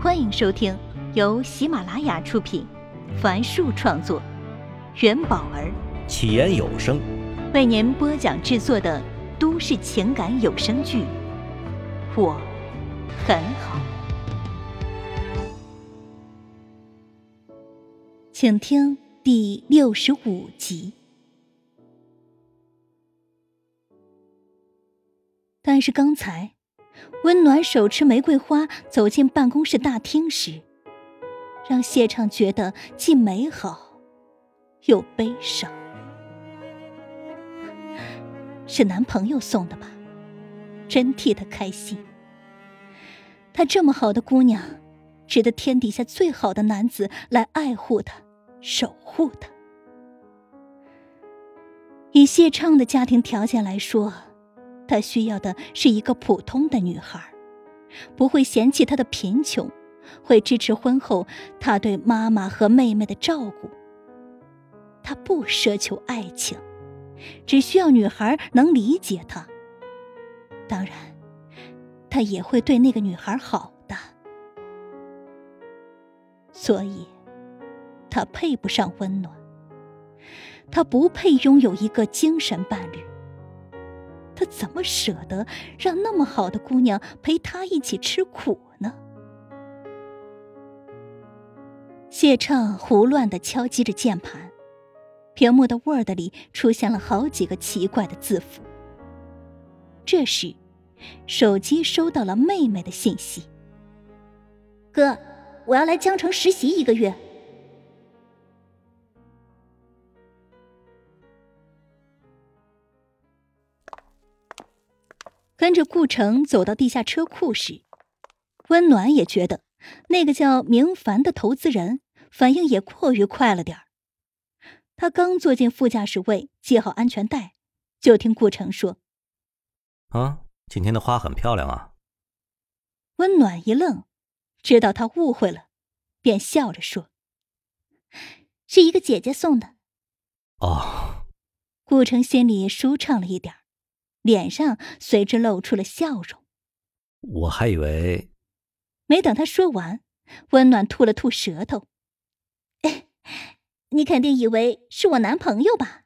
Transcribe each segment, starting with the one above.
欢迎收听由喜马拉雅出品，凡树创作，元宝儿起言有声为您播讲制作的都市情感有声剧《我很好》，请听第六十五集。但是刚才。温暖手持玫瑰花走进办公室大厅时，让谢畅觉得既美好又悲伤。是男朋友送的吧？真替他开心。她这么好的姑娘，值得天底下最好的男子来爱护她、守护她。以谢畅的家庭条件来说，他需要的是一个普通的女孩，不会嫌弃他的贫穷，会支持婚后他对妈妈和妹妹的照顾。他不奢求爱情，只需要女孩能理解他。当然，他也会对那个女孩好的。所以，他配不上温暖，他不配拥有一个精神伴侣。他怎么舍得让那么好的姑娘陪他一起吃苦呢？谢畅胡乱的敲击着键盘，屏幕的 Word 里出现了好几个奇怪的字符。这时，手机收到了妹妹的信息：“哥，我要来江城实习一个月。”跟着顾城走到地下车库时，温暖也觉得那个叫明凡的投资人反应也过于快了点儿。他刚坐进副驾驶位，系好安全带，就听顾城说：“啊，今天的花很漂亮啊。”温暖一愣，知道他误会了，便笑着说：“是一个姐姐送的。”哦，顾城心里舒畅了一点。脸上随之露出了笑容。我还以为……没等他说完，温暖吐了吐舌头。你肯定以为是我男朋友吧？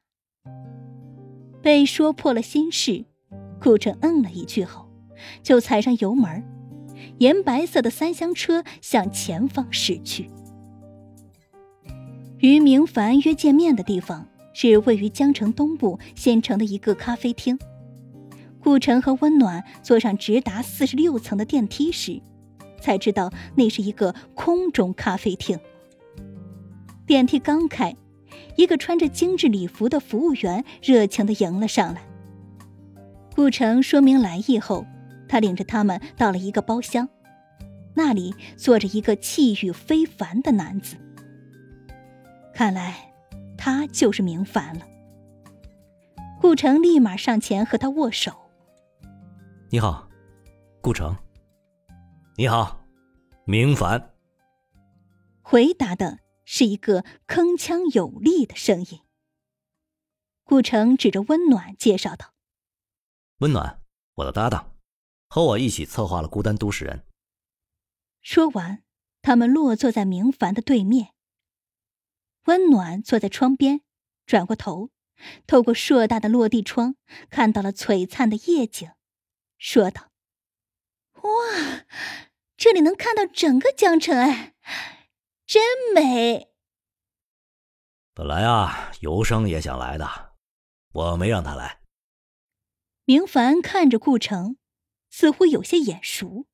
被说破了心事，顾城嗯了一句后，就踩上油门，银白色的三厢车向前方驶去。与明凡约见面的地方是位于江城东部县城的一个咖啡厅。顾城和温暖坐上直达四十六层的电梯时，才知道那是一个空中咖啡厅。电梯刚开，一个穿着精致礼服的服务员热情地迎了上来。顾城说明来意后，他领着他们到了一个包厢，那里坐着一个气宇非凡的男子。看来，他就是明凡了。顾城立马上前和他握手。你好，顾城。你好，明凡。回答的是一个铿锵有力的声音。顾城指着温暖介绍道：“温暖，我的搭档，和我一起策划了《孤单都市人》。”说完，他们落坐在明凡的对面。温暖坐在窗边，转过头，透过硕大的落地窗，看到了璀璨的夜景。说道：“哇，这里能看到整个江城哎，真美。”本来啊，尤生也想来的，我没让他来。明凡看着顾城，似乎有些眼熟，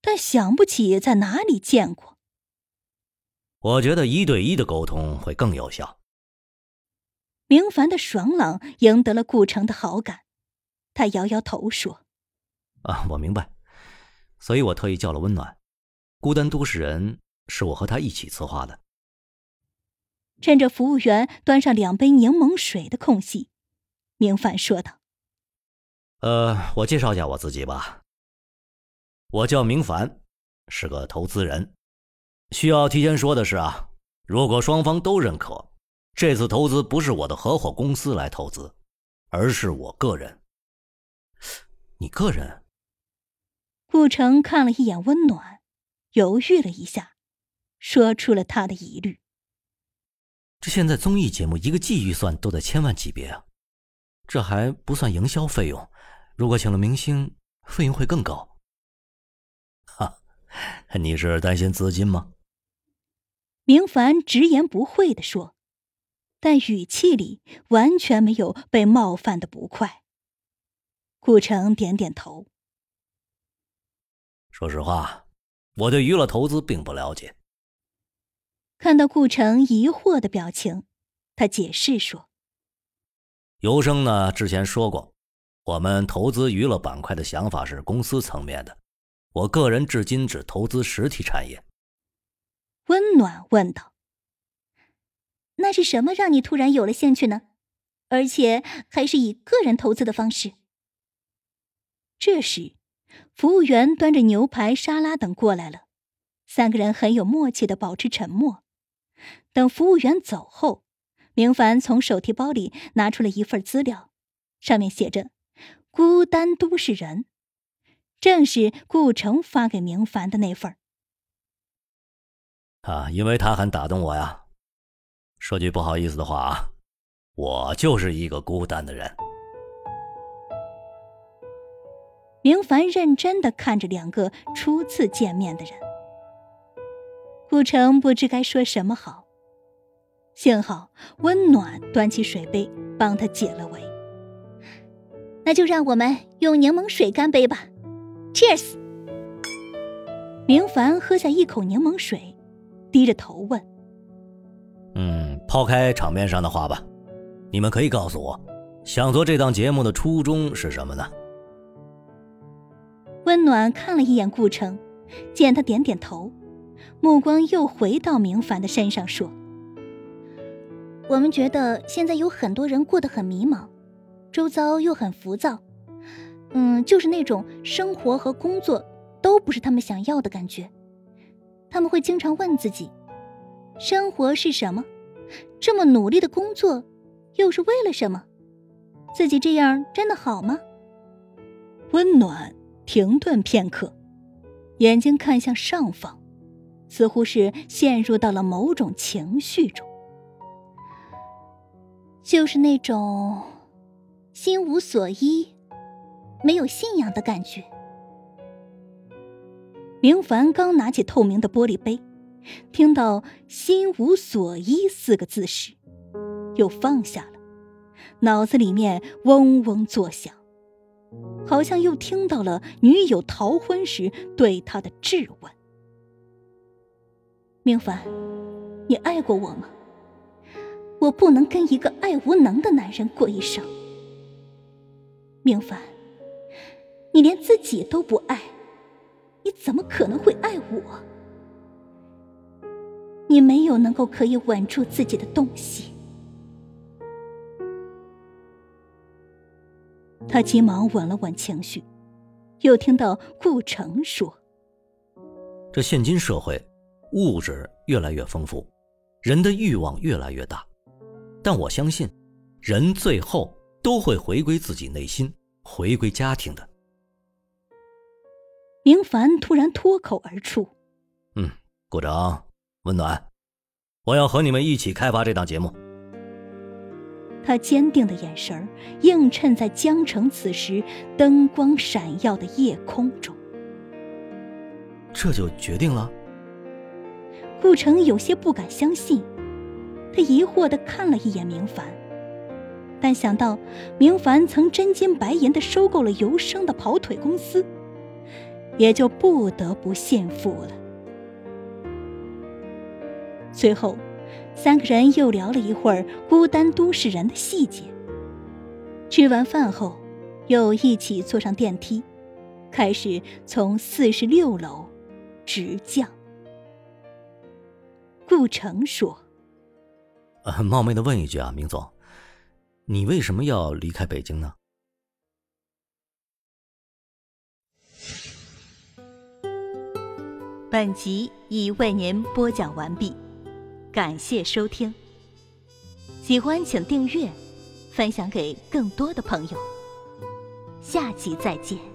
但想不起在哪里见过。我觉得一对一的沟通会更有效。明凡的爽朗赢得了顾城的好感，他摇摇头说。啊，我明白，所以我特意叫了温暖。孤单都市人是我和他一起策划的。趁着服务员端上两杯柠檬水的空隙，明凡说道：“呃，我介绍一下我自己吧。我叫明凡，是个投资人。需要提前说的是啊，如果双方都认可，这次投资不是我的合伙公司来投资，而是我个人。你个人？”顾城看了一眼温暖，犹豫了一下，说出了他的疑虑。这现在综艺节目一个季预算都在千万级别啊，这还不算营销费用，如果请了明星，费用会更高。哈，你是担心资金吗？明凡直言不讳的说，但语气里完全没有被冒犯的不快。顾城点点头。说实话，我对娱乐投资并不了解。看到顾城疑惑的表情，他解释说：“尤生呢，之前说过，我们投资娱乐板块的想法是公司层面的，我个人至今只投资实体产业。”温暖问道：“那是什么让你突然有了兴趣呢？而且还是以个人投资的方式？”这时，服务员端着牛排、沙拉等过来了，三个人很有默契的保持沉默。等服务员走后，明凡从手提包里拿出了一份资料，上面写着“孤单都市人”，正是顾城发给明凡的那份啊，因为他很打动我呀。说句不好意思的话啊，我就是一个孤单的人。明凡认真的看着两个初次见面的人，顾城不知该说什么好。幸好温暖端起水杯帮他解了围。那就让我们用柠檬水干杯吧，Cheers！明凡喝下一口柠檬水，低着头问：“嗯，抛开场面上的话吧，你们可以告诉我，想做这档节目的初衷是什么呢？”温暖看了一眼顾城，见他点点头，目光又回到明凡的身上，说。我们觉得现在有很多人过得很迷茫，周遭又很浮躁，嗯，就是那种生活和工作都不是他们想要的感觉。他们会经常问自己：生活是什么？这么努力的工作，又是为了什么？自己这样真的好吗？温暖停顿片刻，眼睛看向上方，似乎是陷入到了某种情绪中。就是那种心无所依、没有信仰的感觉。明凡刚拿起透明的玻璃杯，听到“心无所依”四个字时，又放下了，脑子里面嗡嗡作响，好像又听到了女友逃婚时对他的质问：“明凡，你爱过我吗？”我不能跟一个爱无能的男人过一生，明凡，你连自己都不爱，你怎么可能会爱我？你没有能够可以稳住自己的东西。他急忙稳了稳情绪，又听到顾城说：“这现今社会，物质越来越丰富，人的欲望越来越大。”但我相信，人最后都会回归自己内心，回归家庭的。明凡突然脱口而出：“嗯，顾城，温暖，我要和你们一起开发这档节目。”他坚定的眼神映衬在江城此时灯光闪耀的夜空中。这就决定了？顾城有些不敢相信。他疑惑的看了一眼明凡，但想到明凡曾真金白银的收购了尤生的跑腿公司，也就不得不信服了。随后，三个人又聊了一会儿孤单都市人的细节。吃完饭后，又一起坐上电梯，开始从四十六楼直降。顾城说。呃，冒昧的问一句啊，明总，你为什么要离开北京呢？本集已为您播讲完毕，感谢收听。喜欢请订阅，分享给更多的朋友。下集再见。